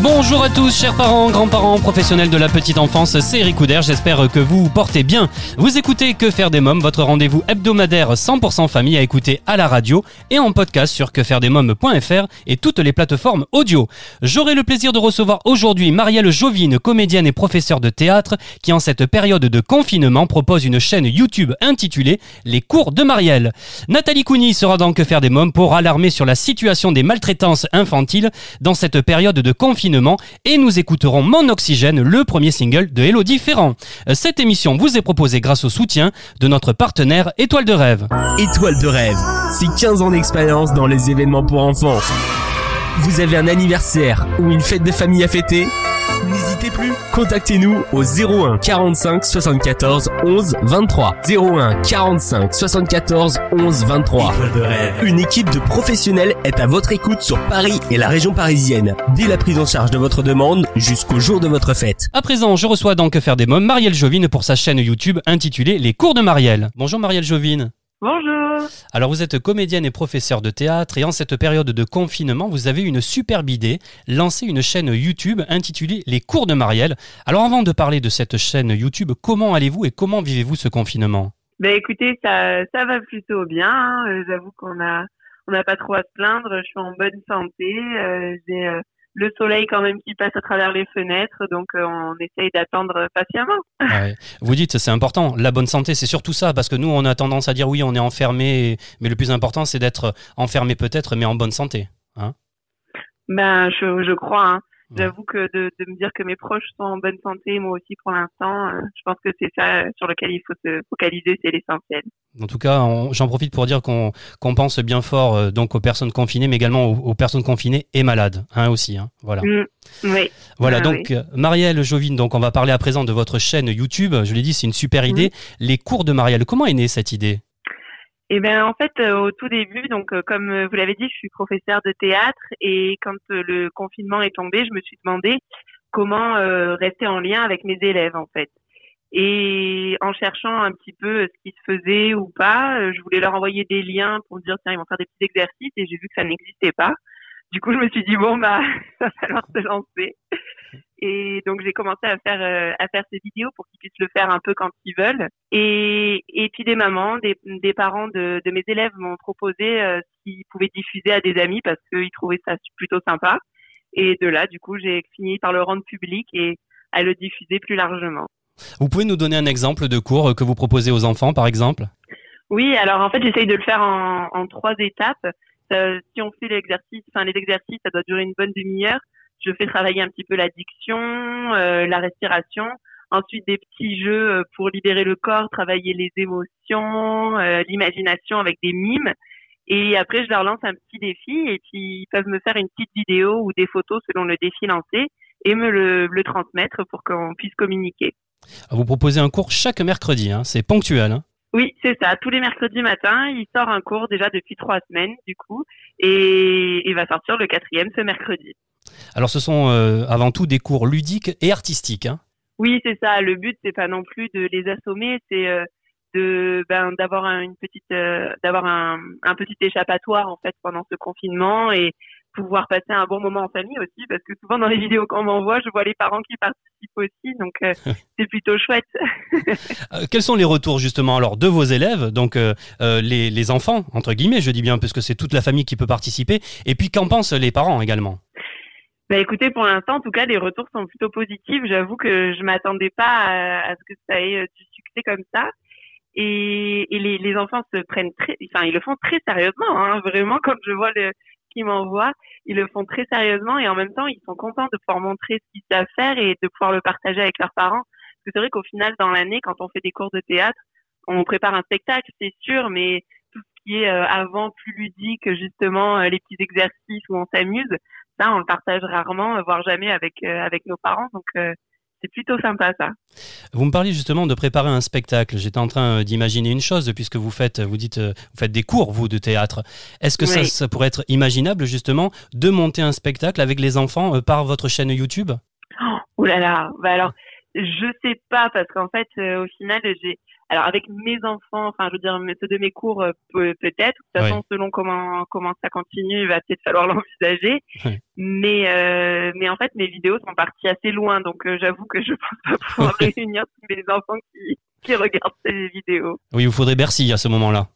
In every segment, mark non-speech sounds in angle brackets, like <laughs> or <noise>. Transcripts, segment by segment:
Bonjour à tous, chers parents, grands-parents, professionnels de la petite enfance, c'est Eric j'espère que vous vous portez bien. Vous écoutez Que faire des mômes, votre rendez-vous hebdomadaire 100% famille à écouter à la radio et en podcast sur quefairedesmômes.fr et toutes les plateformes audio. J'aurai le plaisir de recevoir aujourd'hui Marielle Jovine, comédienne et professeure de théâtre, qui en cette période de confinement propose une chaîne YouTube intitulée Les cours de Marielle. Nathalie Cougny sera dans Que faire des mômes pour alarmer sur la situation des maltraitances infantiles dans cette période de confinement et nous écouterons Mon Oxygène, le premier single de Elodie Ferrand. Euh, Cette émission vous est proposée grâce au soutien de notre partenaire Étoile de Rêve. Étoile de rêve, c'est 15 ans d'expérience dans les événements pour enfants. Vous avez un anniversaire ou une fête de famille à fêter? N'hésitez plus, contactez-nous au 01 45 74 11 23. 01 45 74 11 23. Une équipe de professionnels est à votre écoute sur Paris et la région parisienne, dès la prise en charge de votre demande jusqu'au jour de votre fête. À présent, je reçois dans Que faire des mômes Marielle Jovine pour sa chaîne YouTube intitulée Les cours de Marielle. Bonjour Marielle Jovine. Bonjour. Alors vous êtes comédienne et professeure de théâtre et en cette période de confinement, vous avez une superbe idée, lancer une chaîne YouTube intitulée Les cours de Marielle. Alors avant de parler de cette chaîne YouTube, comment allez-vous et comment vivez-vous ce confinement? Ben écoutez, ça, ça va plutôt bien. hein. Euh, J'avoue qu'on a, on n'a pas trop à se plaindre. Je suis en bonne santé. Euh, J'ai euh, le soleil quand même qui passe à travers les fenêtres, donc euh, on essaye d'attendre patiemment. Ouais. Vous dites c'est important, la bonne santé c'est surtout ça, parce que nous on a tendance à dire oui on est enfermé, mais le plus important c'est d'être enfermé peut-être mais en bonne santé. Ben je, je crois. Hein. J'avoue que de, de me dire que mes proches sont en bonne santé, moi aussi pour l'instant, euh, je pense que c'est ça sur lequel il faut se focaliser, c'est l'essentiel. En tout cas, j'en profite pour dire qu'on pense bien fort euh, donc aux personnes confinées, mais également aux, aux personnes confinées et malades, hein, aussi. hein. Voilà. Mm, oui. Voilà. Ah, donc euh, Marielle Jovine, donc on va parler à présent de votre chaîne YouTube. Je l'ai dit, c'est une super idée. Les cours de Marielle. Comment est née cette idée? Eh bien, en fait, euh, au tout début, donc euh, comme euh, vous l'avez dit, je suis professeure de théâtre et quand le confinement est tombé, je me suis demandé comment rester en lien avec mes élèves, en fait. Et en cherchant un petit peu ce qui se faisait ou pas, je voulais leur envoyer des liens pour me dire tiens, ils vont faire des petits exercices et j'ai vu que ça n'existait pas. Du coup, je me suis dit bon bah, <laughs> va falloir se lancer. Et donc j'ai commencé à faire euh, à faire ces vidéos pour qu'ils puissent le faire un peu quand ils veulent. Et et puis des mamans, des, des parents de, de mes élèves m'ont proposé euh, s'ils pouvaient diffuser à des amis parce qu'ils trouvaient ça plutôt sympa. Et de là, du coup, j'ai fini par le rendre public et à le diffuser plus largement. Vous pouvez nous donner un exemple de cours euh, que vous proposez aux enfants, par exemple? Oui, alors en fait, j'essaye de le faire en, en trois étapes. Euh, si on fait l'exercice, enfin les exercices, ça doit durer une bonne demi-heure. Je fais travailler un petit peu la diction, euh, la respiration. Ensuite, des petits jeux euh, pour libérer le corps, travailler les émotions, euh, l'imagination avec des mimes. Et après, je leur lance un petit défi et puis ils peuvent me faire une petite vidéo ou des photos selon le défi lancé et me le, le transmettre pour qu'on puisse communiquer. Vous proposez un cours chaque mercredi, hein, c'est ponctuel. hein. Oui, c'est ça. Tous les mercredis matins, il sort un cours déjà depuis trois semaines, du coup, et il va sortir le quatrième ce mercredi. Alors ce sont euh, avant tout des cours ludiques et artistiques. hein. Oui, c'est ça. Le but, c'est pas non plus de les assommer, c'est euh, de ben, d'avoir un, une petite, euh, d'avoir un, un petit échappatoire en fait pendant ce confinement et pouvoir passer un bon moment en famille aussi, parce que souvent dans les vidéos qu'on m'envoie, je vois les parents qui participent aussi, donc euh, <laughs> c'est plutôt chouette. Euh, quels sont les retours justement alors de vos élèves, donc euh, les, les enfants entre guillemets, je dis bien parce que c'est toute la famille qui peut participer, et puis qu'en pensent les parents également? Bah écoutez, pour l'instant, en tout cas, les retours sont plutôt positifs. J'avoue que je m'attendais pas à, à ce que ça ait du succès comme ça. Et, et les, les enfants se prennent très, enfin, ils le font très sérieusement, hein, vraiment. Quand je vois le ce qu'ils m'envoient, ils le font très sérieusement et en même temps, ils sont contents de pouvoir montrer ce qu'ils savent faire et de pouvoir le partager avec leurs parents. Parce que c'est vrai qu'au final, dans l'année, quand on fait des cours de théâtre, on prépare un spectacle, c'est sûr, mais tout ce qui est euh, avant plus ludique, justement, euh, les petits exercices où on s'amuse, ça, on le partage rarement, euh, voire jamais avec euh, avec nos parents. Donc, euh, c'est plutôt sympa ça. Vous me parliez justement de préparer un spectacle. J'étais en train euh, d'imaginer une chose puisque vous faites, vous dites, euh, vous faites des cours vous de théâtre. Est-ce que ça, Oui. ça pourrait être imaginable justement de monter un spectacle avec les enfants euh, par votre chaîne YouTube? Oh, ouh là là. Bah alors, je sais pas parce qu'en fait, euh, au final, j'ai. Alors avec mes enfants, enfin, je veux dire, ceux de mes cours, euh, peut- peut-être. De toute façon, selon comment comment ça continue, il va peut-être falloir <laughs> l'envisager. Mais euh, mais en fait, mes vidéos sont parties assez loin, donc euh, j'avoue que je <laughs> pense pas pouvoir réunir tous les enfants qui qui regardent ces vidéos. Oui, il vous faudrait Bercy à ce moment-là.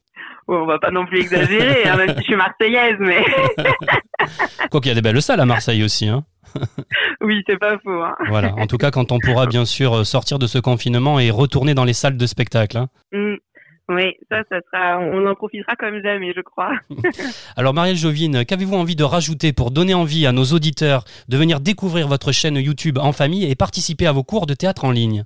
Bon, on va pas non plus exagérer, hein, même si je suis marseillaise, mais <laughs> Quoi qu'il y a des belles salles à Marseille aussi. Hein. oui, c'est pas faux. Hein. Voilà. En tout cas, quand on pourra bien sûr euh, sortir de ce confinement et retourner dans les salles de spectacle. hein. Mm. Oui, ça, ça sera, on en profitera comme jamais, je crois. <laughs> Alors Marielle Jovine, qu'avez-vous envie de rajouter pour donner envie à nos auditeurs de venir découvrir votre chaîne YouTube en famille et participer à vos cours de théâtre en ligne?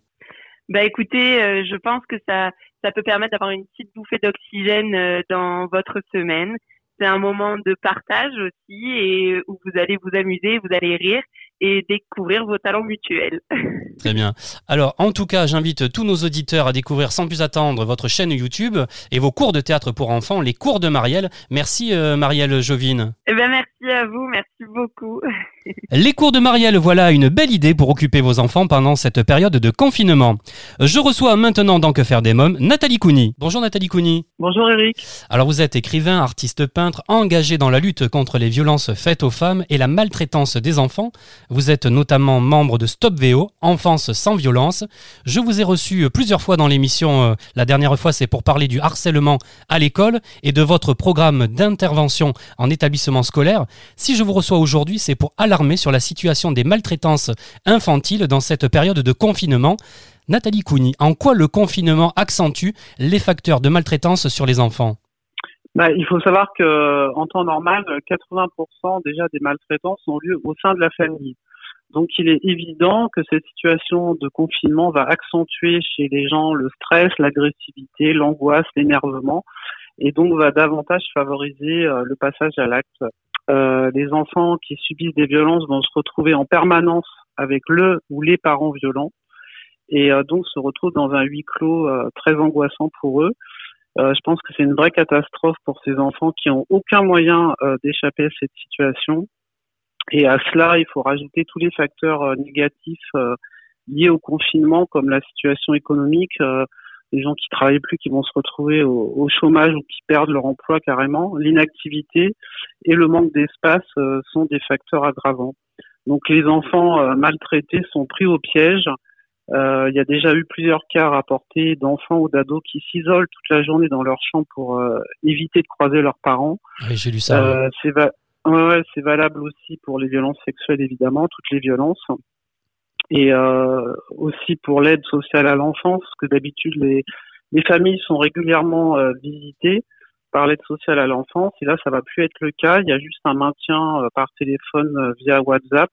Bah écoutez, euh, je pense que ça, ça peut permettre d'avoir une petite bouffée d'oxygène euh, dans votre semaine. C'est un moment de partage aussi et où vous allez vous amuser, vous allez rire et découvrir vos talents mutuels. <laughs> Très bien. Alors, en tout cas, j'invite tous nos auditeurs à découvrir sans plus attendre votre chaîne YouTube et vos cours de théâtre pour enfants, les cours de Marielle. Merci euh, Marielle Jovine. Eh ben merci à vous, merci beaucoup. <laughs> Les cours de Marielle, voilà une belle idée pour occuper vos enfants pendant cette période de confinement. Je reçois maintenant dans Que faire des mômes Nathalie Couni. Bonjour Nathalie Couni. Bonjour Eric. Alors vous êtes écrivain, artiste peintre, engagé dans la lutte contre les violences faites aux femmes et la maltraitance des enfants. Vous êtes notamment membre de Stop VO, Enfance sans violence. Je vous ai reçu plusieurs fois dans l'émission. euh, La dernière fois, c'est pour parler du harcèlement à l'école et de votre programme d'intervention en établissement scolaire. Si je vous reçois aujourd'hui, c'est pour sur la situation des maltraitances infantiles dans cette période de confinement. Nathalie Couni, en quoi le confinement accentue les facteurs de maltraitance sur les enfants? Bah, il faut savoir que en temps normal, 80% déjà des maltraitances ont lieu au sein de la famille. Donc, il est évident que cette situation de confinement va accentuer chez les gens le stress, l'agressivité, l'angoisse, l'énervement, et donc va davantage favoriser euh, le passage à l'acte. Euh, les enfants qui subissent des violences vont se retrouver en permanence avec le ou les parents violents, et euh, donc se retrouvent dans un huis clos euh, très angoissant pour eux. Euh, je pense que c'est une vraie catastrophe pour ces enfants qui ont aucun moyen euh, d'échapper à cette situation. Et à cela, il faut rajouter tous les facteurs euh, négatifs euh, liés au confinement, comme la situation économique, euh, les gens qui travaillent plus, qui vont se retrouver au, au chômage ou qui perdent leur emploi carrément, l'inactivité et le manque d'espace euh, sont des facteurs aggravants. Donc les enfants euh, maltraités sont pris au piège. Euh, il y a déjà eu plusieurs cas rapportés d'enfants ou d'ados qui s'isolent toute la journée dans leur chambre pour éviter de croiser leurs parents. Oui, j'ai lu ça. ouais. C'est va- ouais, ouais, c'est valable aussi pour les violences sexuelles, évidemment, toutes les violences. Et euh, aussi pour l'aide sociale à l'enfance, que d'habitude, les, les familles sont régulièrement euh, visitées par l'aide sociale à l'enfance. Et là, ça va plus être le cas. Il y a juste un maintien euh, par téléphone via WhatsApp.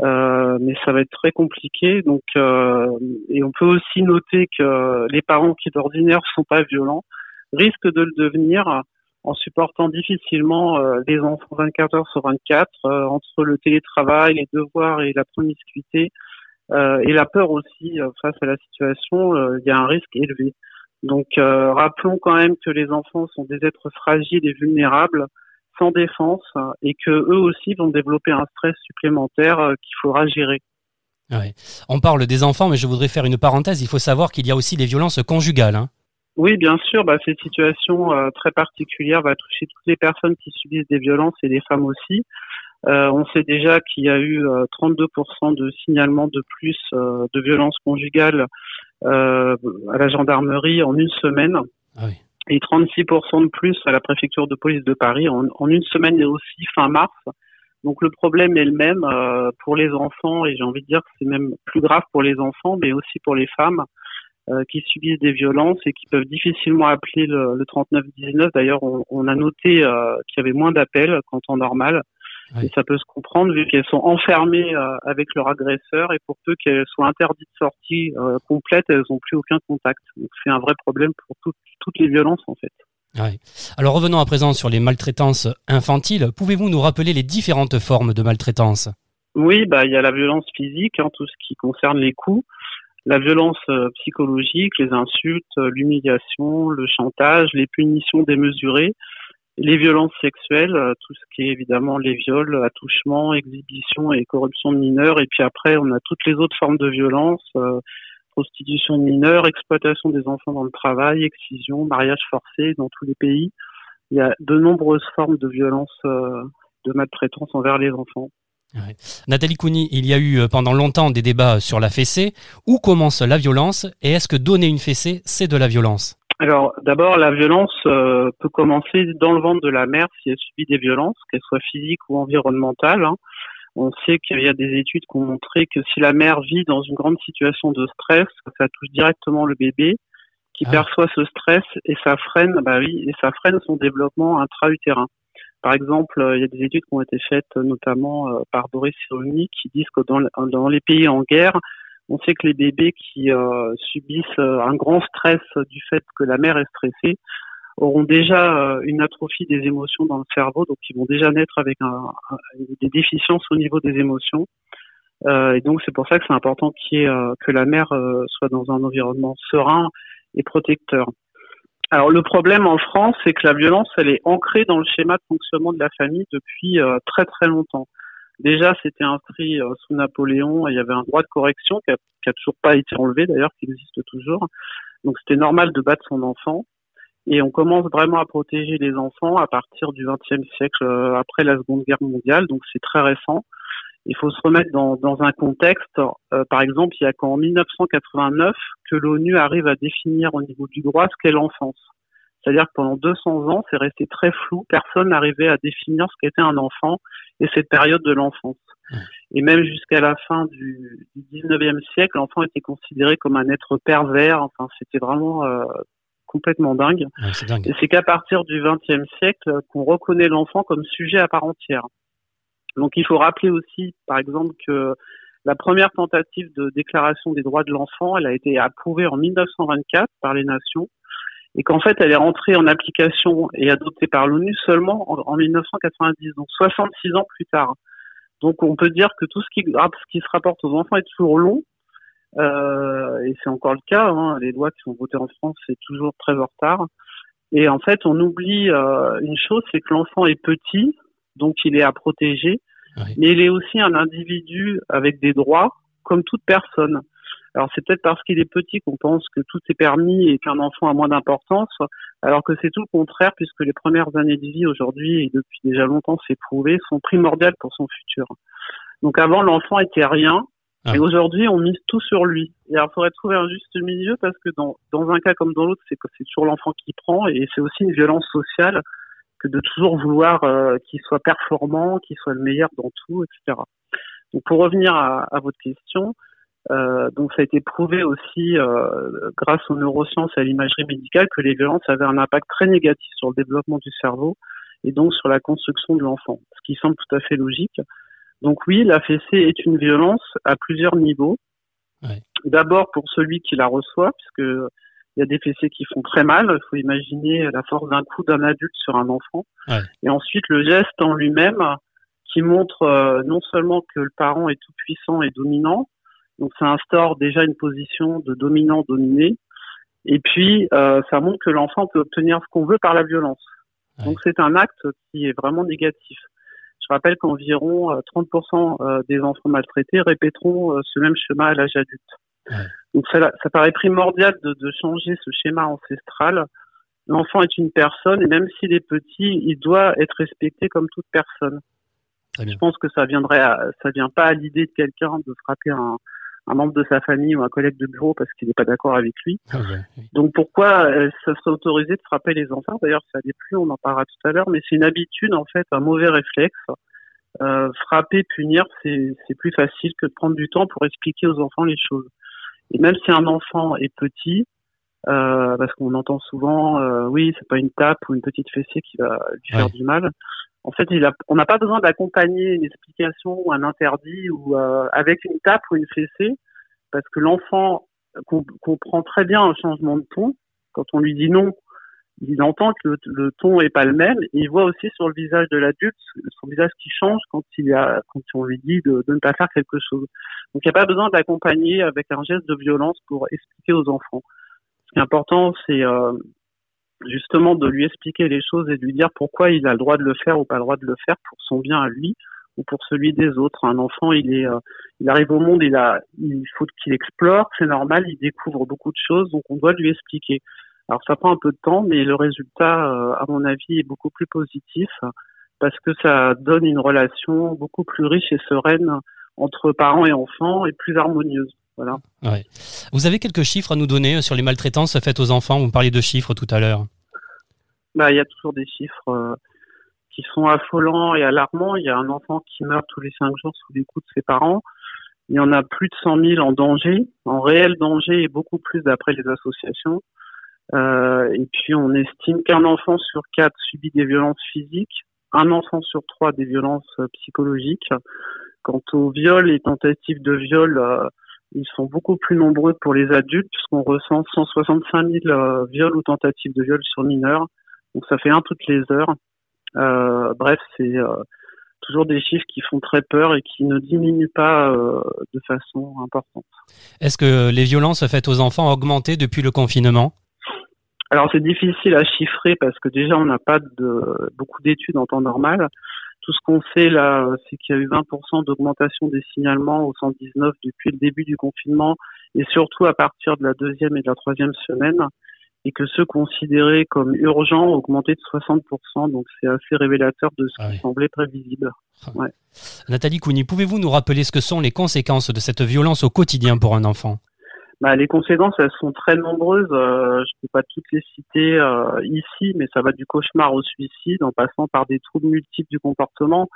Euh, mais ça va être très compliqué. Donc, euh, et on peut aussi noter que les parents qui d'ordinaire sont pas violents risquent de le devenir en supportant difficilement les enfants 24 heures sur 24 euh, entre le télétravail, les devoirs et la promiscuité et la peur aussi euh, face à la situation. euh, Il y a un risque élevé. Donc, euh, rappelons quand même que les enfants sont des êtres fragiles et vulnérables, sans défense, euh, et que eux aussi vont développer un stress supplémentaire euh, qu'il faudra gérer. Ouais. On parle des enfants, mais je voudrais faire une parenthèse. Il faut savoir qu'il y a aussi les violences conjugales. hein. Oui, bien sûr, bah, cette situation euh, très particulière va toucher toutes les personnes qui subissent des violences et les femmes aussi. Euh, on sait déjà qu'il y a eu euh, 32% de signalements de plus euh, de violences conjugales euh, à la gendarmerie en une semaine Ah oui. et 36% de plus à la préfecture de police de Paris en, en une semaine et aussi fin mars. Donc le problème est le même euh, pour les enfants et j'ai envie de dire que c'est même plus grave pour les enfants, mais aussi pour les femmes euh, qui subissent des violences et qui peuvent difficilement appeler le, le 3919. D'ailleurs, on, on a noté euh, qu'il y avait moins d'appels qu'en temps normal. Oui. Et ça peut se comprendre vu qu'elles sont enfermées euh, avec leur agresseur et pour peu qu'elles soient interdites de sortie euh, complète, elles n'ont plus aucun contact. Donc c'est un vrai problème pour toutes toutes les violences en fait. Ouais. Alors revenons à présent sur les maltraitances infantiles. Pouvez-vous nous rappeler les différentes formes de maltraitance? Oui, bah il y a la violence physique, hein, tout ce qui concerne les coups, la violence euh, psychologique, les insultes, l'humiliation, le chantage, les punitions démesurées, les violences sexuelles, euh, tout ce qui est évidemment les viols, attouchements, exhibitions et corruption de mineurs. Et puis après, on a toutes les autres formes de violence, prostitution de mineurs, exploitation des enfants dans le travail, excision, mariage forcé dans tous les pays. Il y a de nombreuses formes de violence, de maltraitance envers les enfants. Nathalie Couni, il y a eu pendant longtemps des débats sur la fessée. Où commence la violence et est-ce que donner une fessée, c'est de la violence? Alors d'abord, la violence euh, peut commencer dans le ventre de la mère si elle subit des violences, qu'elles soient physiques ou environnementales. Hein. On sait qu'il y a des études qui ont montré que si la mère vit dans une grande situation de stress, ça touche directement le bébé qui ah. perçoit ce stress et ça freine, bah oui, et ça freine son développement intra-utérin. Par exemple, euh, il y a des études qui ont été faites notamment euh, par Doris Cyrulnik qui disent que dans, dans, les pays en guerre, on sait que les bébés qui subissent un grand stress du fait que la mère est stressée auront déjà une atrophie des émotions dans le cerveau, donc ils vont déjà naître avec des déficiences au niveau des émotions. et donc c'est pour ça que c'est important que la mère soit dans un environnement serein et protecteur. Alors le problème en France, c'est que la violence, elle est ancrée dans le schéma de fonctionnement de la famille depuis euh, très très longtemps. Déjà, c'était inscrit euh, sous Napoléon, il y avait un droit de correction qui a, toujours pas été enlevé d'ailleurs, qui existe toujours. Donc c'était normal de battre son enfant. Et on commence vraiment à protéger les enfants à partir du XXe siècle, euh, après la Seconde Guerre mondiale. Donc c'est très récent. Il faut se remettre dans, un contexte. par exemple, il y a qu'en 1989 que l'ONU arrive à définir au niveau du droit ce qu'est l'enfance. C'est-à-dire que pendant 200 ans, c'est resté très flou. Personne n'arrivait à définir ce qu'était un enfant et cette période de l'enfance. Et même jusqu'à la fin du, du 19e siècle, l'enfant était considéré comme un être pervers. Enfin, c'était vraiment euh, complètement dingue. dingue. Et c'est qu'à partir du 20e siècle qu'on reconnaît l'enfant comme sujet à part entière. Donc, il faut rappeler aussi, par exemple, que la première tentative de déclaration des droits de l'enfant, elle a été approuvée en 1924 par les nations et qu'en fait elle est rentrée en application et adoptée par l'ONU seulement en, 1990, donc 66 ans plus tard. Donc on peut dire que tout ce qui, ce qui se rapporte aux enfants est toujours long, euh, et c'est encore le cas. Hein, les lois qui sont votées en France, c'est toujours très en retard. Et en fait, on oublie euh, une chose, c'est que l'enfant est petit, donc il est à protéger, mais il est aussi un individu avec des droits, comme toute personne. Alors c'est peut-être parce qu'il est petit qu'on pense que tout est permis et qu'un enfant a moins d'importance, alors que c'est tout le contraire puisque les premières années de vie aujourd'hui et depuis déjà longtemps c'est prouvé sont primordiales pour son futur. Donc avant l'enfant était rien ah. et aujourd'hui on mise tout sur lui. Et alors il faudrait trouver un juste milieu parce que dans, dans un cas comme dans l'autre c'est que c'est toujours l'enfant qui prend et c'est aussi une violence sociale que de toujours vouloir euh, qu'il soit performant, qu'il soit le meilleur dans tout, etc. Donc pour revenir à, à votre question, euh, donc ça a été prouvé aussi euh, grâce aux neurosciences et à l'imagerie médicale que les violences avaient un impact très négatif sur le développement du cerveau et donc sur la construction de l'enfant, ce qui semble tout à fait logique. Donc oui, la fessée est une violence à plusieurs niveaux. Ouais. D'abord pour celui qui la reçoit, puisque il y a des fessées qui font très mal. Il faut imaginer la force d'un coup d'un adulte sur un enfant. Ouais. Et ensuite le geste en lui-même qui montre euh, non seulement que le parent est tout puissant et dominant, donc ça instaure déjà une position de dominant-dominé. Et puis, euh, ça montre que l'enfant peut obtenir ce qu'on veut par la violence. Donc c'est un acte qui est vraiment négatif. Je rappelle qu'environ 30% euh, euh, des enfants maltraités répéteront ce même schéma à l'âge adulte. Donc ça, ça, paraît primordial de, de changer ce schéma ancestral. L'enfant est une personne et même s'il est petit, il doit être respecté comme toute personne. Je pense que ça viendrait, à, ça vient pas à l'idée de quelqu'un de frapper un, un membre de sa famille ou un collègue de bureau parce qu'il n'est pas d'accord avec lui. Ah Donc pourquoi euh, ça serait autorisé de frapper les enfants? D'ailleurs, ça n'est plus, on en parlera tout à l'heure, mais c'est une habitude en fait, un mauvais réflexe. Euh, frapper, punir, c'est plus facile que de prendre du temps pour expliquer aux enfants les choses. Et même si un enfant est petit, euh, parce qu'on entend souvent, euh, oui, c'est pas une tape ou une petite fessée qui va lui faire du mal. En fait, il a, on n'a pas besoin d'accompagner une explication ou un interdit ou euh, avec une tape ou une fessée, parce que l'enfant comprend très bien un changement de ton. Quand on lui dit non, il entend que le, le, ton est pas le même. Et il voit aussi sur le visage de l'adulte son visage qui change quand il a, quand on lui dit de, de ne pas faire quelque chose. Donc il n'y a pas besoin d'accompagner avec un geste de violence pour expliquer aux enfants. Qui est important, c'est euh, justement de lui expliquer les choses et de lui dire pourquoi il a le droit de le faire ou pas le droit de le faire pour son bien à lui ou pour celui des autres. Un enfant, il est, euh, il arrive au monde, il a, il faut qu'il explore, c'est normal, il découvre beaucoup de choses, donc on doit lui expliquer. Alors ça prend un peu de temps, mais le résultat, euh, à mon avis, est beaucoup plus positif parce que ça donne une relation beaucoup plus riche et sereine entre parents et enfants et plus harmonieuse. Voilà. Ouais. Vous avez quelques chiffres à nous donner sur les maltraitances faites aux enfants? Vous parliez de chiffres tout à l'heure. Bah, il y a toujours des chiffres euh, qui sont affolants et alarmants. Il y a un enfant qui meurt tous les cinq jours sous les coups de ses parents. Il y en a plus de 100 000 en danger, en réel danger et beaucoup plus d'après les associations. Euh, et puis on estime qu'un enfant sur quatre subit des violences physiques, un enfant sur trois des violences euh, psychologiques. Quant aux viols et tentatives de viol, euh, ils sont beaucoup plus nombreux pour les adultes puisqu'on ressent 165 000 euh, viols ou tentatives de viol sur mineurs. Donc ça fait un toutes les heures. Euh, bref, c'est toujours des chiffres qui font très peur et qui ne diminuent pas de façon importante. Est-ce que les violences faites aux enfants ont augmenté depuis le confinement? Alors c'est difficile à chiffrer parce que déjà on n'a pas de beaucoup d'études en temps normal. Tout ce qu'on sait là, c'est qu'il y a eu 20% d'augmentation des signalements au 119 depuis le début du confinement et surtout à partir de la deuxième et de la troisième semaine et que ceux considérés comme urgents ont augmenté de 60%. Donc c'est assez révélateur de ce qui semblait prévisible. Ah. Ouais. Nathalie Cougny, pouvez-vous nous rappeler ce que sont les conséquences de cette violence au quotidien pour un enfant? Bah, les conséquences, elles sont très nombreuses. Euh, je ne peux pas toutes les citer euh, ici, mais ça va du cauchemar au suicide, en passant par des troubles multiples du comportement.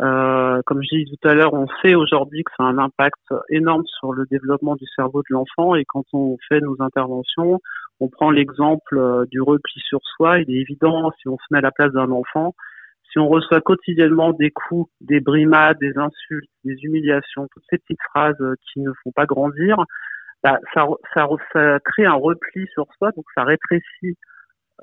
Euh, comme j'ai dit tout à l'heure, on sait aujourd'hui que ça a un impact énorme sur le développement du cerveau de l'enfant. Et quand on fait nos interventions, on prend l'exemple du repli sur soi. Il est évident, si on se met à la place d'un enfant, si on reçoit quotidiennement des coups, des brimades, des insultes, des humiliations, toutes ces petites phrases qui ne font pas grandir, bah, ça, ça, ça, crée un repli sur soi, donc ça rétrécit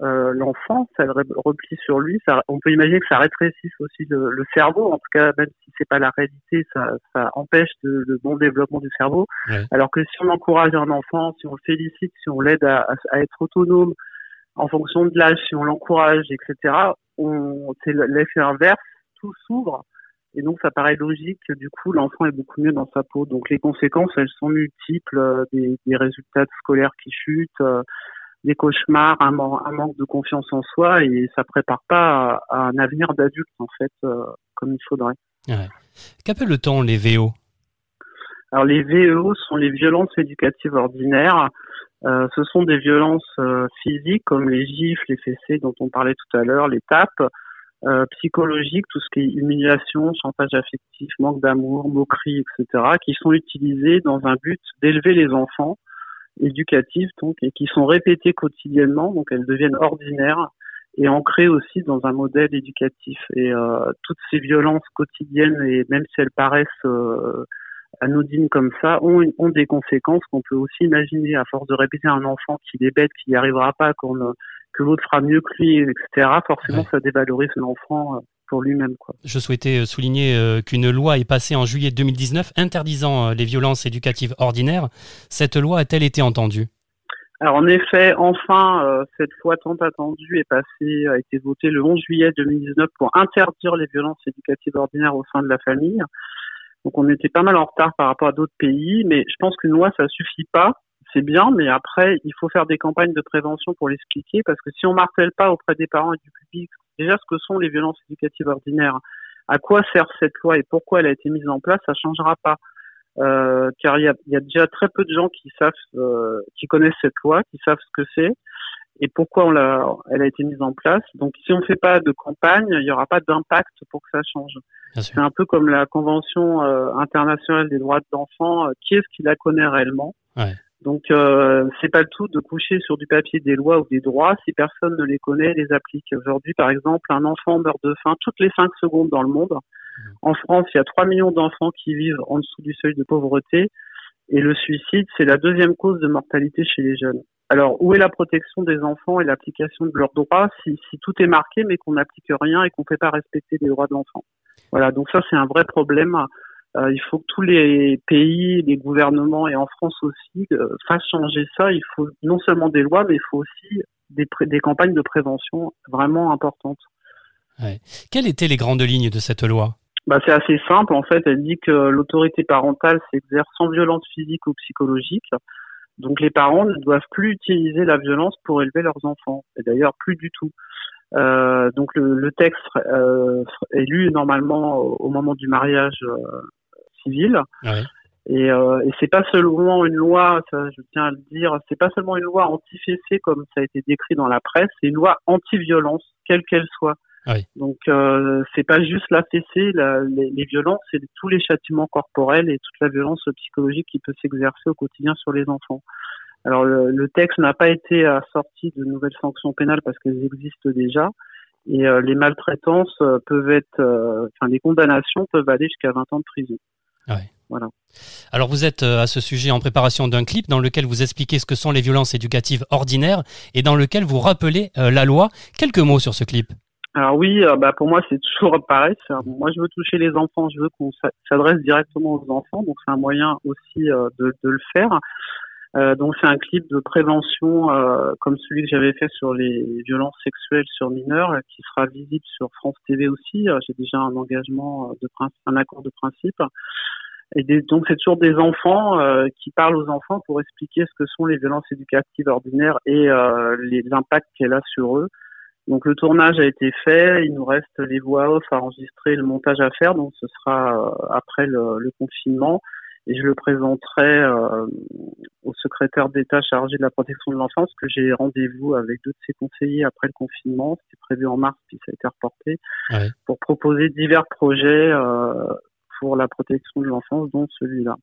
euh, l'enfant, ça le replie sur lui. Ça, on peut imaginer que ça rétrécisse aussi le, le, cerveau. En tout cas, même si c'est pas la réalité, ça, ça empêche de, le bon développement du cerveau. Alors que si on encourage un enfant, si on le félicite, si on l'aide à, à, être autonome en fonction de l'âge, si on l'encourage, etc., on, c'est l'effet inverse. Tout s'ouvre et donc, ça paraît logique que du coup, l'enfant est beaucoup mieux dans sa peau. Donc, les conséquences, elles sont multiples, euh, des, des résultats scolaires qui chutent, euh, des cauchemars, un, un, manque de confiance en soi, et ça prépare pas à, un avenir d'adulte, en fait, euh, comme il faudrait. Ouais. Qu'appelle-t-on les VO Alors, les VEO sont les violences éducatives ordinaires. Ce sont des violences physiques comme les gifles, les fessées dont on parlait tout à l'heure, les tapes, euh, psychologiques, tout ce qui est humiliation, chantage affectif, manque d'amour, moquerie, etc., qui sont utilisés dans un but d'élever les enfants éducatifs, donc, et qui sont répétés quotidiennement, donc elles deviennent ordinaires et ancrées aussi dans un modèle éducatif. Et euh, toutes ces violences quotidiennes, et même si elles paraissent euh, anodines comme ça, ont, ont des conséquences qu'on peut aussi imaginer à force de répéter à un enfant qu'il est bête, qu'il n'y arrivera pas, qu'on que l'autre fera mieux que lui, etc., forcément, ça dévalorise l'enfant euh, pour lui-même. Quoi. Je souhaitais euh, souligner euh, qu'une loi est passée en juillet 2019 interdisant les violences éducatives ordinaires. Cette loi a-t-elle été entendue? Alors en effet, enfin, cette loi tant attendue est passée, a été votée le 11 juillet 2019 pour interdire les violences éducatives ordinaires au sein de la famille. Donc on était pas mal en retard par rapport à d'autres pays, mais je pense qu'une loi ça suffit pas c'est bien, mais après, il faut faire des campagnes de prévention pour l'expliquer, parce que si on martèle pas auprès des parents et du public déjà ce que sont les violences éducatives ordinaires, à quoi sert cette loi et pourquoi elle a été mise en place, ça changera pas. Euh, car il y a, y a, déjà très peu de gens qui savent, euh, qui connaissent cette loi, qui savent ce que c'est et pourquoi on l'a, elle a été mise en place. Donc, si on ne fait pas de campagne, il n'y aura pas d'impact pour que ça change. C'est un peu comme la Convention euh, internationale des droits de l'enfant. Euh, qui est-ce qui la connaît réellement? Ouais. Donc, euh, c'est pas le tout de coucher sur du papier des lois ou des droits si personne ne les connaît les applique. Aujourd'hui, par exemple, un enfant meurt de faim toutes les 5 secondes dans le monde. Mmh. En France, il y a 3 millions d'enfants qui vivent en dessous du seuil de pauvreté. Et le suicide, c'est la deuxième cause de mortalité chez les jeunes. Alors, où est la protection des enfants et l'application de leurs droits si, si tout est marqué mais qu'on n'applique rien et qu'on ne fait pas respecter les droits de l'enfant? Voilà, donc ça c'est un vrai problème. Euh, il faut que tous les pays, les gouvernements et en France aussi euh, fassent changer ça. Il faut non seulement des lois, mais il faut aussi des, des campagnes de prévention vraiment importantes. Ouais. Quelles étaient les grandes lignes de cette loi? Bah, c'est assez simple en fait. Elle dit que l'autorité parentale s'exerce sans violence physique ou psychologique. Donc les parents ne doivent plus utiliser la violence pour élever leurs enfants. Et d'ailleurs plus du tout. Euh, donc le, le texte euh, est lu normalement au moment du mariage euh, civil. Ouais. Et, euh, et c'est pas seulement une loi, ça, je tiens à le dire, c'est pas seulement une loi anti-fessée comme ça a été décrit dans la presse, c'est une loi anti-violence, quelle qu'elle soit. Oui. Donc euh, c'est pas juste la fessée, la, les, les violences, c'est tous les châtiments corporels et toute la violence psychologique qui peut s'exercer au quotidien sur les enfants. Alors le, le texte n'a pas été assorti de nouvelles sanctions pénales parce qu'elles existent déjà. Et euh, les maltraitances euh, peuvent être, euh, enfin les condamnations peuvent aller jusqu'à 20 ans de prison. Ouais. Voilà. Alors vous êtes à ce sujet en préparation d'un clip dans lequel vous expliquez ce que sont les violences éducatives ordinaires et dans lequel vous rappelez la loi. Quelques mots sur ce clip. Alors oui, euh, bah pour moi c'est toujours <laughs> pareil. Un- Moi je veux toucher les enfants, je veux qu'on s'a- s'adresse directement aux enfants, donc c'est un moyen aussi euh, de, de le faire. Euh, donc c'est un clip de prévention euh, comme celui que j'avais fait sur les violences sexuelles sur mineurs, euh, qui sera visible sur France TV aussi. Euh, J'ai déjà un engagement euh, de principe, un accord de principe. Et des- donc c'est toujours des enfants euh, qui parlent aux enfants pour expliquer ce que sont les violences éducatives ordinaires et euh, les impacts qu'elle a sur eux. Donc le tournage a été fait, il nous reste les voix off à enregistrer, le montage à faire, donc ce sera euh, après le, le confinement. Et je le présenterai euh, au secrétaire d'État chargé de la protection de l'enfance que j'ai rendez-vous avec deux de ses conseillers après le confinement, c'était prévu en mars puis ça a été reporté, Ouais. pour proposer divers projets euh, pour la protection de l'enfance, dont celui-là.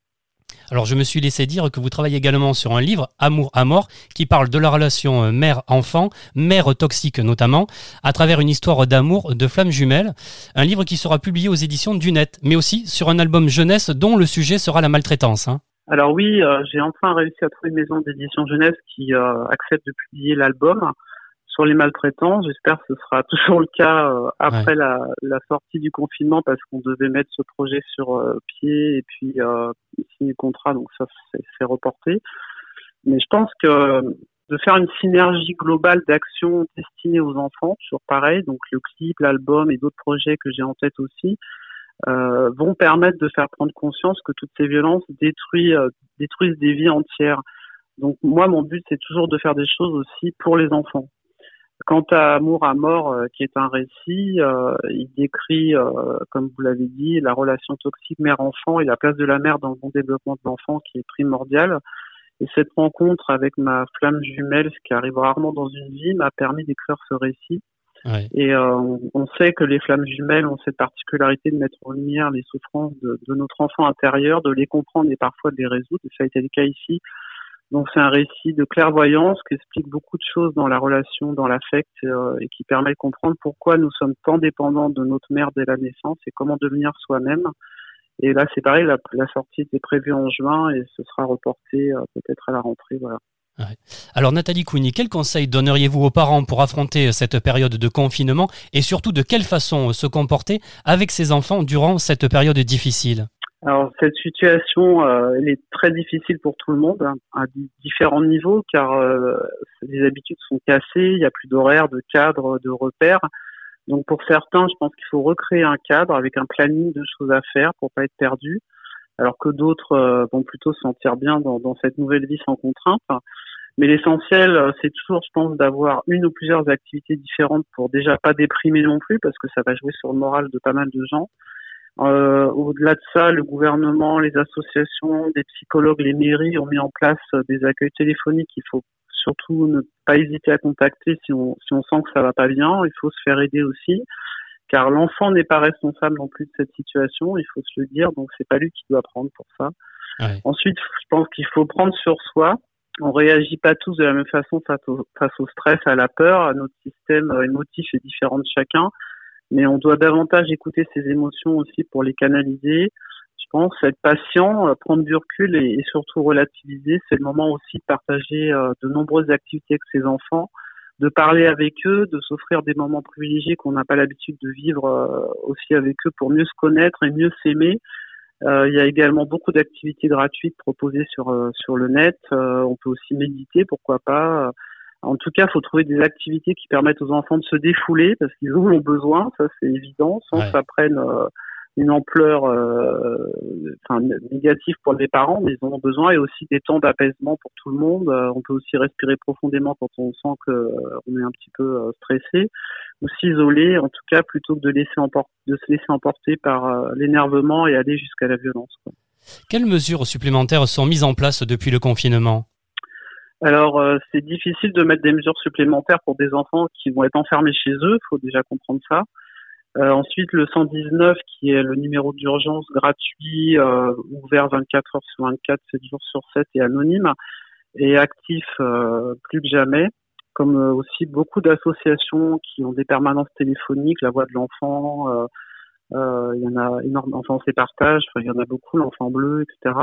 Alors je me suis laissé dire que vous travaillez également sur un livre, Amour à mort, qui parle de la relation euh, mère-enfant, mère toxique notamment, à travers une histoire d'amour de flammes jumelles. Un livre qui sera publié aux éditions du Net, mais aussi sur un album jeunesse dont le sujet sera la maltraitance. hein. Alors oui, euh, j'ai enfin réussi à trouver une maison d'édition jeunesse qui euh, accepte de publier l'album sur les maltraitants. J'espère que ce sera <laughs> toujours le cas euh, après la, la sortie du confinement parce qu'on devait mettre ce projet sur euh, pied et puis euh, signer le contrat, donc ça c'est c'est reporté. Mais je pense que de faire une synergie globale d'actions destinées aux enfants, toujours pareil, donc le clip, l'album et d'autres projets que j'ai en tête aussi, euh, vont permettre de faire prendre conscience que toutes ces violences détruisent, euh, détruisent des vies entières. Donc moi, mon but, c'est toujours de faire des choses aussi pour les enfants. Quant à Amour à mort, euh, qui est un récit, euh, il décrit, euh, comme vous l'avez dit, la relation toxique mère-enfant et la place de la mère dans le bon développement de l'enfant qui est primordial. Et cette rencontre avec ma flamme jumelle, ce qui arrive rarement dans une vie, m'a permis d'écrire ce récit. Ouais. Et on, on sait que les flammes jumelles ont cette particularité de mettre en lumière les souffrances de, de notre enfant intérieur, de les comprendre et parfois de les résoudre. Et ça a été le cas ici. Donc c'est un récit de clairvoyance qui explique beaucoup de choses dans la relation, dans l'affect, euh, et qui permet de comprendre pourquoi nous sommes tant dépendants de notre mère dès la naissance et comment devenir soi-même. Et là, c'est pareil, la, sortie était prévue en juin et ce sera reporté euh, peut-être à la rentrée. Voilà. Alors Nathalie Cougny, quels conseils donneriez-vous aux parents pour affronter cette période de confinement et surtout de quelle façon se comporter avec ses enfants durant cette période difficile? Alors cette situation, euh, elle est très difficile pour tout le monde hein, à di- différents niveaux car euh, les habitudes sont cassées, il n'y a plus d'horaire, de cadre, de repères. Donc pour certains, je pense qu'il faut recréer un cadre avec un planning de choses à faire pour pas être perdu, alors que d'autres euh, vont plutôt se sentir bien dans, dans cette nouvelle vie sans contrainte. Mais l'essentiel, euh, c'est toujours, je pense, d'avoir une ou plusieurs activités différentes pour déjà pas déprimer non plus, parce que ça va jouer sur le moral de pas mal de gens. Euh, Au-delà de ça, le gouvernement, les associations, des psychologues, les mairies ont mis en place euh, des accueils téléphoniques. Il faut surtout ne pas hésiter à contacter si on, si on sent que ça va pas bien. Il faut se faire aider aussi, car l'enfant n'est pas responsable non plus de cette situation. Il faut se le dire. Donc c'est pas lui qui doit prendre pour ça. Ouais. Ensuite, je pense qu'il faut prendre sur soi. On réagit pas tous de la même façon face au, face au stress, à la peur. Notre système euh, émotif est différent de chacun mais on doit davantage écouter ses émotions aussi pour les canaliser. je pense être patient, prendre du recul et, surtout relativiser. C'est le moment aussi de partager de nombreuses activités avec ses enfants, de parler avec eux, de s'offrir des moments privilégiés qu'on n'a pas l'habitude de vivre aussi avec eux pour mieux se connaître et mieux s'aimer. il y a également beaucoup d'activités gratuites proposées sur sur le net. on peut aussi méditer, pourquoi pas. En tout cas, il faut trouver des activités qui permettent aux enfants de se défouler parce qu'ils en ont besoin, ça c'est évident, sans que ça prenne euh, une ampleur euh, enfin, négative pour les parents, mais ils en ont besoin et aussi des temps d'apaisement pour tout le monde. Euh, on peut aussi respirer profondément quand on sent que on est un petit peu stressé ou s'isoler, en tout cas, plutôt que de, laisser de se laisser emporter par l'énervement et aller jusqu'à la violence. Quoi. Quelles mesures supplémentaires sont mises en place depuis le confinement? Alors, euh, c'est difficile de mettre des mesures supplémentaires pour des enfants qui vont être enfermés chez eux. Il faut déjà comprendre ça. Euh, ensuite, le 119, qui est le numéro d'urgence gratuit, euh, ouvert 24 heures sur 24, 7 jours sur 7 et anonyme, est actif plus que jamais. Comme aussi beaucoup d'associations qui ont des permanences téléphoniques, la voix de l'enfant, il y en a énormément, enfin, on partages, il y en a beaucoup, l'enfant bleu, etc.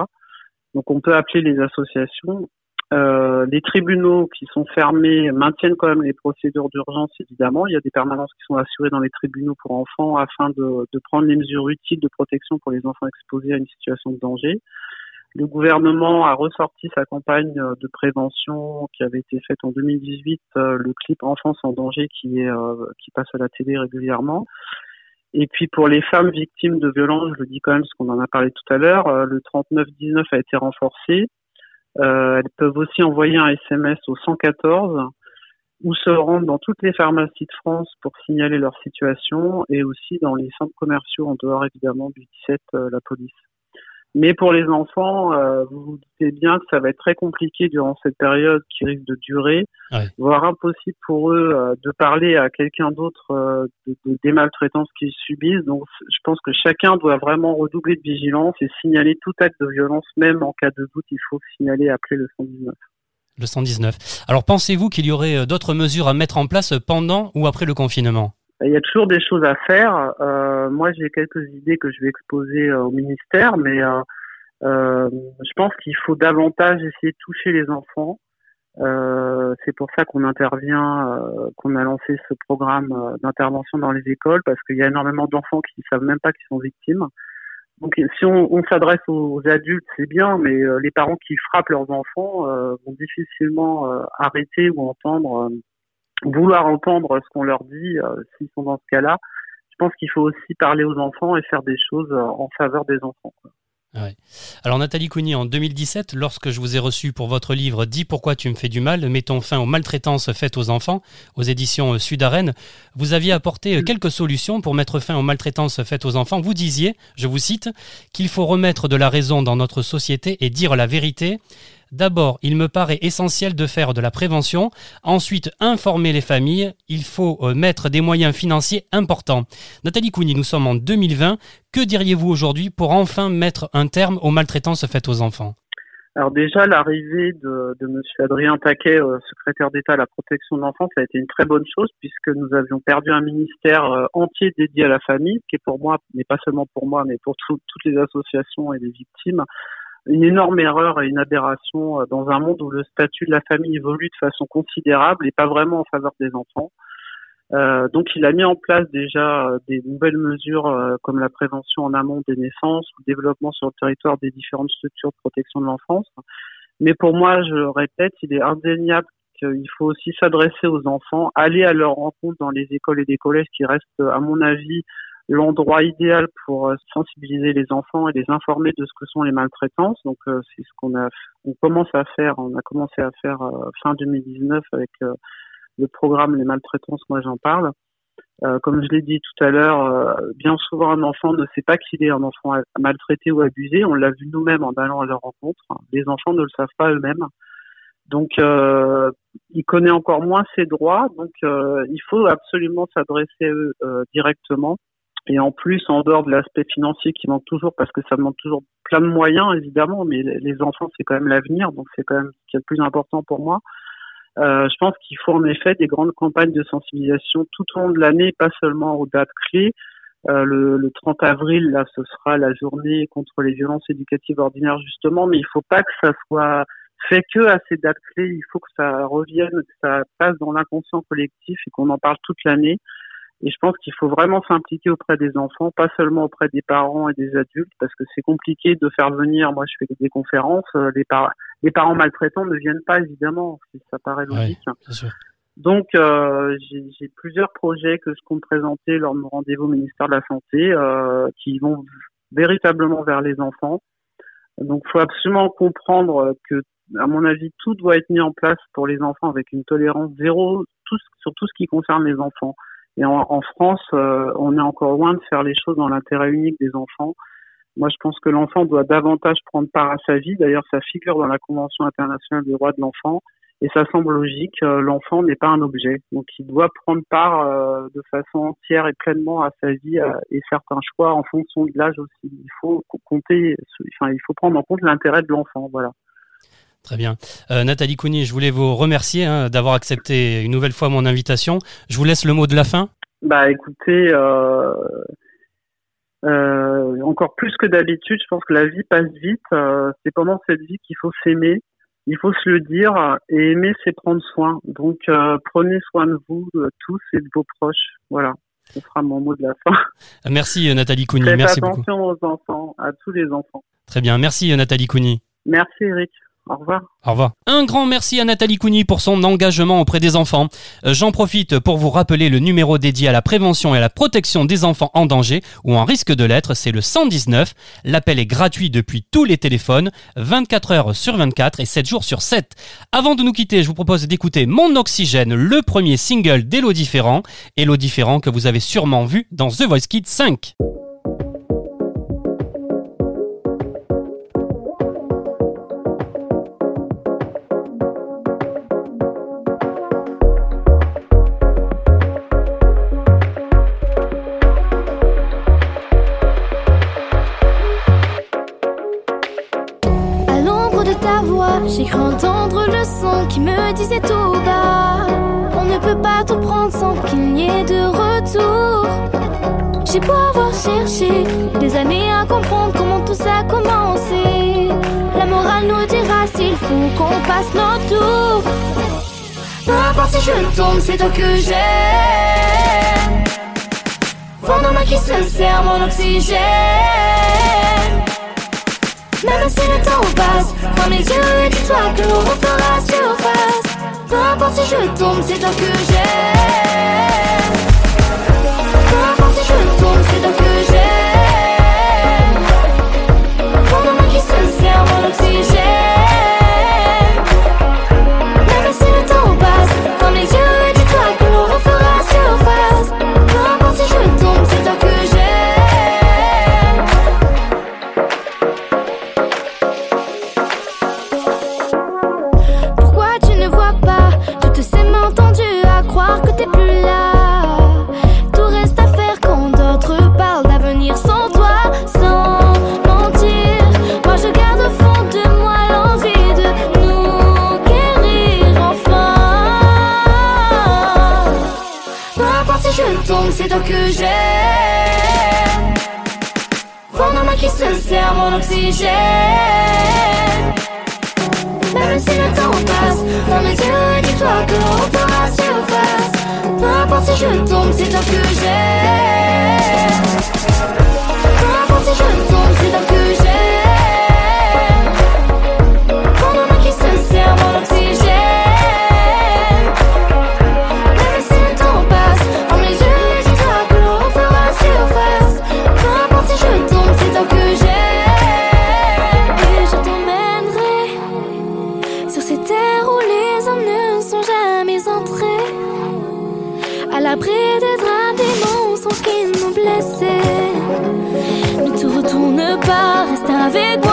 Donc, on peut appeler les associations euh, les tribunaux qui sont fermés maintiennent quand même les procédures d'urgence, évidemment. Il y a des permanences qui sont assurées dans les tribunaux pour enfants afin de, de, prendre les mesures utiles de protection pour les enfants exposés à une situation de danger. Le gouvernement a ressorti sa campagne de prévention qui avait été faite en 2018, euh, le clip Enfance en danger qui est euh, qui passe à la télé régulièrement. Et puis pour les femmes victimes de violences, je le dis quand même parce qu'on en a parlé tout à l'heure, le 3919 a été renforcé. Euh, elles peuvent aussi envoyer un SMS au 114 ou se rendre dans toutes les pharmacies de France pour signaler leur situation et aussi dans les centres commerciaux en dehors évidemment du 17 euh, la police. Mais pour les enfants, euh, vous vous doutez bien que ça va être très compliqué durant cette période qui risque de durer, voire impossible pour eux euh, de parler à quelqu'un d'autre euh, des maltraitances qu'ils subissent. Donc, je pense que chacun doit vraiment redoubler de vigilance et signaler tout acte de violence, même en cas de doute, il faut signaler, appeler le 119. Le 119. Alors, pensez-vous qu'il y aurait d'autres mesures à mettre en place pendant ou après le confinement? Il y a toujours des choses à faire. Euh, moi, j'ai quelques idées que je vais exposer euh, au ministère, mais euh, euh, je pense qu'il faut davantage essayer de toucher les enfants. c'est pour ça qu'on intervient, qu'on a lancé ce programme d'intervention dans les écoles, parce qu'il y a énormément d'enfants qui ne savent même pas qu'ils sont victimes. Donc, si on s'adresse aux, adultes, c'est bien, mais les parents qui frappent leurs enfants vont difficilement arrêter ou entendre vouloir entendre ce qu'on leur dit euh, s'ils sont dans ce cas-là. Je pense qu'il faut aussi parler aux enfants et faire des choses euh, en faveur des enfants. Alors Nathalie Cougny, en 2017, lorsque je vous ai reçu pour votre livre Dis pourquoi tu me fais du mal, mettons fin aux maltraitances faites aux enfants, aux éditions Sud Arène, vous aviez apporté mm. quelques solutions pour mettre fin aux maltraitances faites aux enfants. Vous disiez, je vous cite, qu'il faut remettre de la raison dans notre société et dire la vérité. D'abord, il me paraît essentiel de faire de la prévention. Ensuite, informer les familles. Il faut euh, mettre des moyens financiers importants. Nathalie Cougny, nous sommes en 2020. Que diriez-vous aujourd'hui pour enfin mettre un terme aux maltraitances faites aux enfants? Alors déjà, l'arrivée de, de M. Adrien Taquet, euh, secrétaire d'État à la protection de l'enfance, a été une très bonne chose puisque nous avions perdu un ministère euh, entier dédié à la famille, qui est pour moi, mais pas seulement pour moi, mais pour toutes les associations et les victimes, une énorme erreur et une aberration euh, dans un monde où le statut de la famille évolue de façon considérable et pas vraiment en faveur des enfants. Euh, donc il a mis en place déjà euh, des nouvelles mesures euh, comme la prévention en amont des naissances le développement sur le territoire des différentes structures de protection de l'enfance. Mais pour moi, je répète, il est indéniable qu'il faut aussi s'adresser aux enfants, aller à leur rencontre dans les écoles et les collèges qui restent, à mon avis, l'endroit idéal pour euh, sensibiliser les enfants et les informer de ce que sont les maltraitances. Donc euh, c'est ce qu'on a, on commence à faire. On a commencé à faire euh, fin 2019 avec le programme Les maltraitances. Moi j'en parle. comme je l'ai dit tout à l'heure, bien souvent un enfant ne sait pas qu'il est un enfant maltraité ou abusé. On l'a vu nous-mêmes en allant à leur rencontre. Les enfants ne le savent pas eux-mêmes. Donc, il connaît encore moins ses droits. Donc, il faut absolument s'adresser à eux directement et en plus, en dehors de l'aspect financier qui manque toujours, parce que ça demande toujours plein de moyens, évidemment, mais les enfants, c'est quand même l'avenir, donc c'est quand même ce qui est le plus important pour moi. Euh, je pense qu'il faut en effet des grandes campagnes de sensibilisation tout au long de l'année, pas seulement aux dates clés. Euh, le, le 30 avril, là, ce sera la journée contre les violences éducatives ordinaires, justement, mais il faut pas que ça soit fait que à ces dates clés. Il faut que ça revienne, que ça passe dans l'inconscient collectif et qu'on en parle toute l'année. Et je pense qu'il faut vraiment s'impliquer auprès des enfants, pas seulement auprès des parents et des adultes, parce que c'est compliqué de faire venir. Moi, je fais des conférences. euh, Les, par- les parents maltraitants ne viennent pas, évidemment. si Ça paraît Ouais, logique. bien sûr. Donc, euh, j'ai plusieurs projets que je compte présenter lors de mon rendez-vous au ministère de la Santé, euh, qui vont véritablement vers les enfants. Donc, faut absolument comprendre que, à mon avis, tout doit être mis en place pour les enfants avec une tolérance zéro tout, sur tout ce qui concerne les enfants. Et en, France, euh, on est encore loin de faire les choses dans l'intérêt unique des enfants. Moi, je pense que l'enfant doit davantage prendre part à sa vie. D'ailleurs, ça figure dans la Convention internationale des droits de l'enfant. Et ça semble logique. Euh, L'enfant n'est pas un objet. Donc, il doit prendre part euh, de façon entière et pleinement à sa vie et certains choix en fonction de l'âge aussi. Il faut co- compter, enfin, il faut prendre en compte l'intérêt de l'enfant. Voilà. Très bien. Euh, Nathalie Cougny, je voulais vous remercier hein, d'avoir accepté une nouvelle fois mon invitation. Je vous laisse le mot de la fin. Bah écoutez, euh, euh, encore plus que d'habitude, je pense que la vie passe vite. C'est pendant cette vie qu'il faut s'aimer, il faut se le dire et aimer, c'est prendre soin. Donc prenez soin de vous tous et de vos proches. Voilà, ce sera mon mot de la fin. Merci Nathalie. Faites Merci beaucoup. attention aux enfants, à tous les enfants. Très bien. Merci Nathalie Cougny. Merci Eric. Au revoir. Au revoir. Un grand merci à Nathalie Cougny pour son engagement auprès des enfants. Euh, J'en profite pour vous rappeler le numéro dédié à la prévention et à la protection des enfants en danger ou en risque de l'être, c'est le 119. L'appel est gratuit depuis tous les téléphones, 24 heures sur 24 et 7 jours sur 7. Avant de nous quitter, je vous propose d'écouter Mon Oxygène, le premier single d'Elodie Ferrand. Elodie Ferrand que vous avez sûrement vu dans The Voice Kids 5. J'ai cru entendre le son qui me disait tout bas. On ne peut pas tout prendre sans qu'il n'y ait de retour. J'ai beau avoir cherché des années à comprendre comment tout ça a commencé. La morale nous dira s'il faut qu'on passe notre tour. Peu importe si je tombe, c'est toi que j'aime. Vent dans ma qui se sert mon oxygène. Même si le temps passe, ferme les yeux et dis-toi que l'on refera surface. Peu importe si je tombe, c'est toi que j'aime. Peu importe si je tombe, c'est toi que j'aime. Prends ma main qui se sert mon oxygène. L'abri des drames, des monstres qui nous blessaient Ne te retourne pas, reste avec moi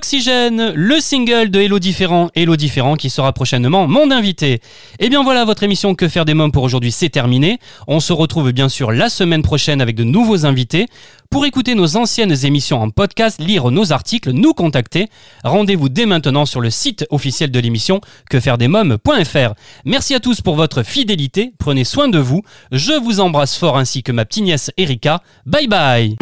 Mon Oxygène, le single de Hello Différent, Hello Différent qui sera prochainement mon invité. Et bien voilà, votre émission Que faire des mômes pour aujourd'hui, c'est terminé. On se retrouve bien sûr la semaine prochaine avec de nouveaux invités. Pour écouter nos anciennes émissions en podcast, lire nos articles, nous contacter, rendez-vous dès maintenant sur le site officiel de l'émission quefairedesmoms.fr. Merci à tous pour votre fidélité, prenez soin de vous, je vous embrasse fort ainsi que ma petite nièce Erika. Bye bye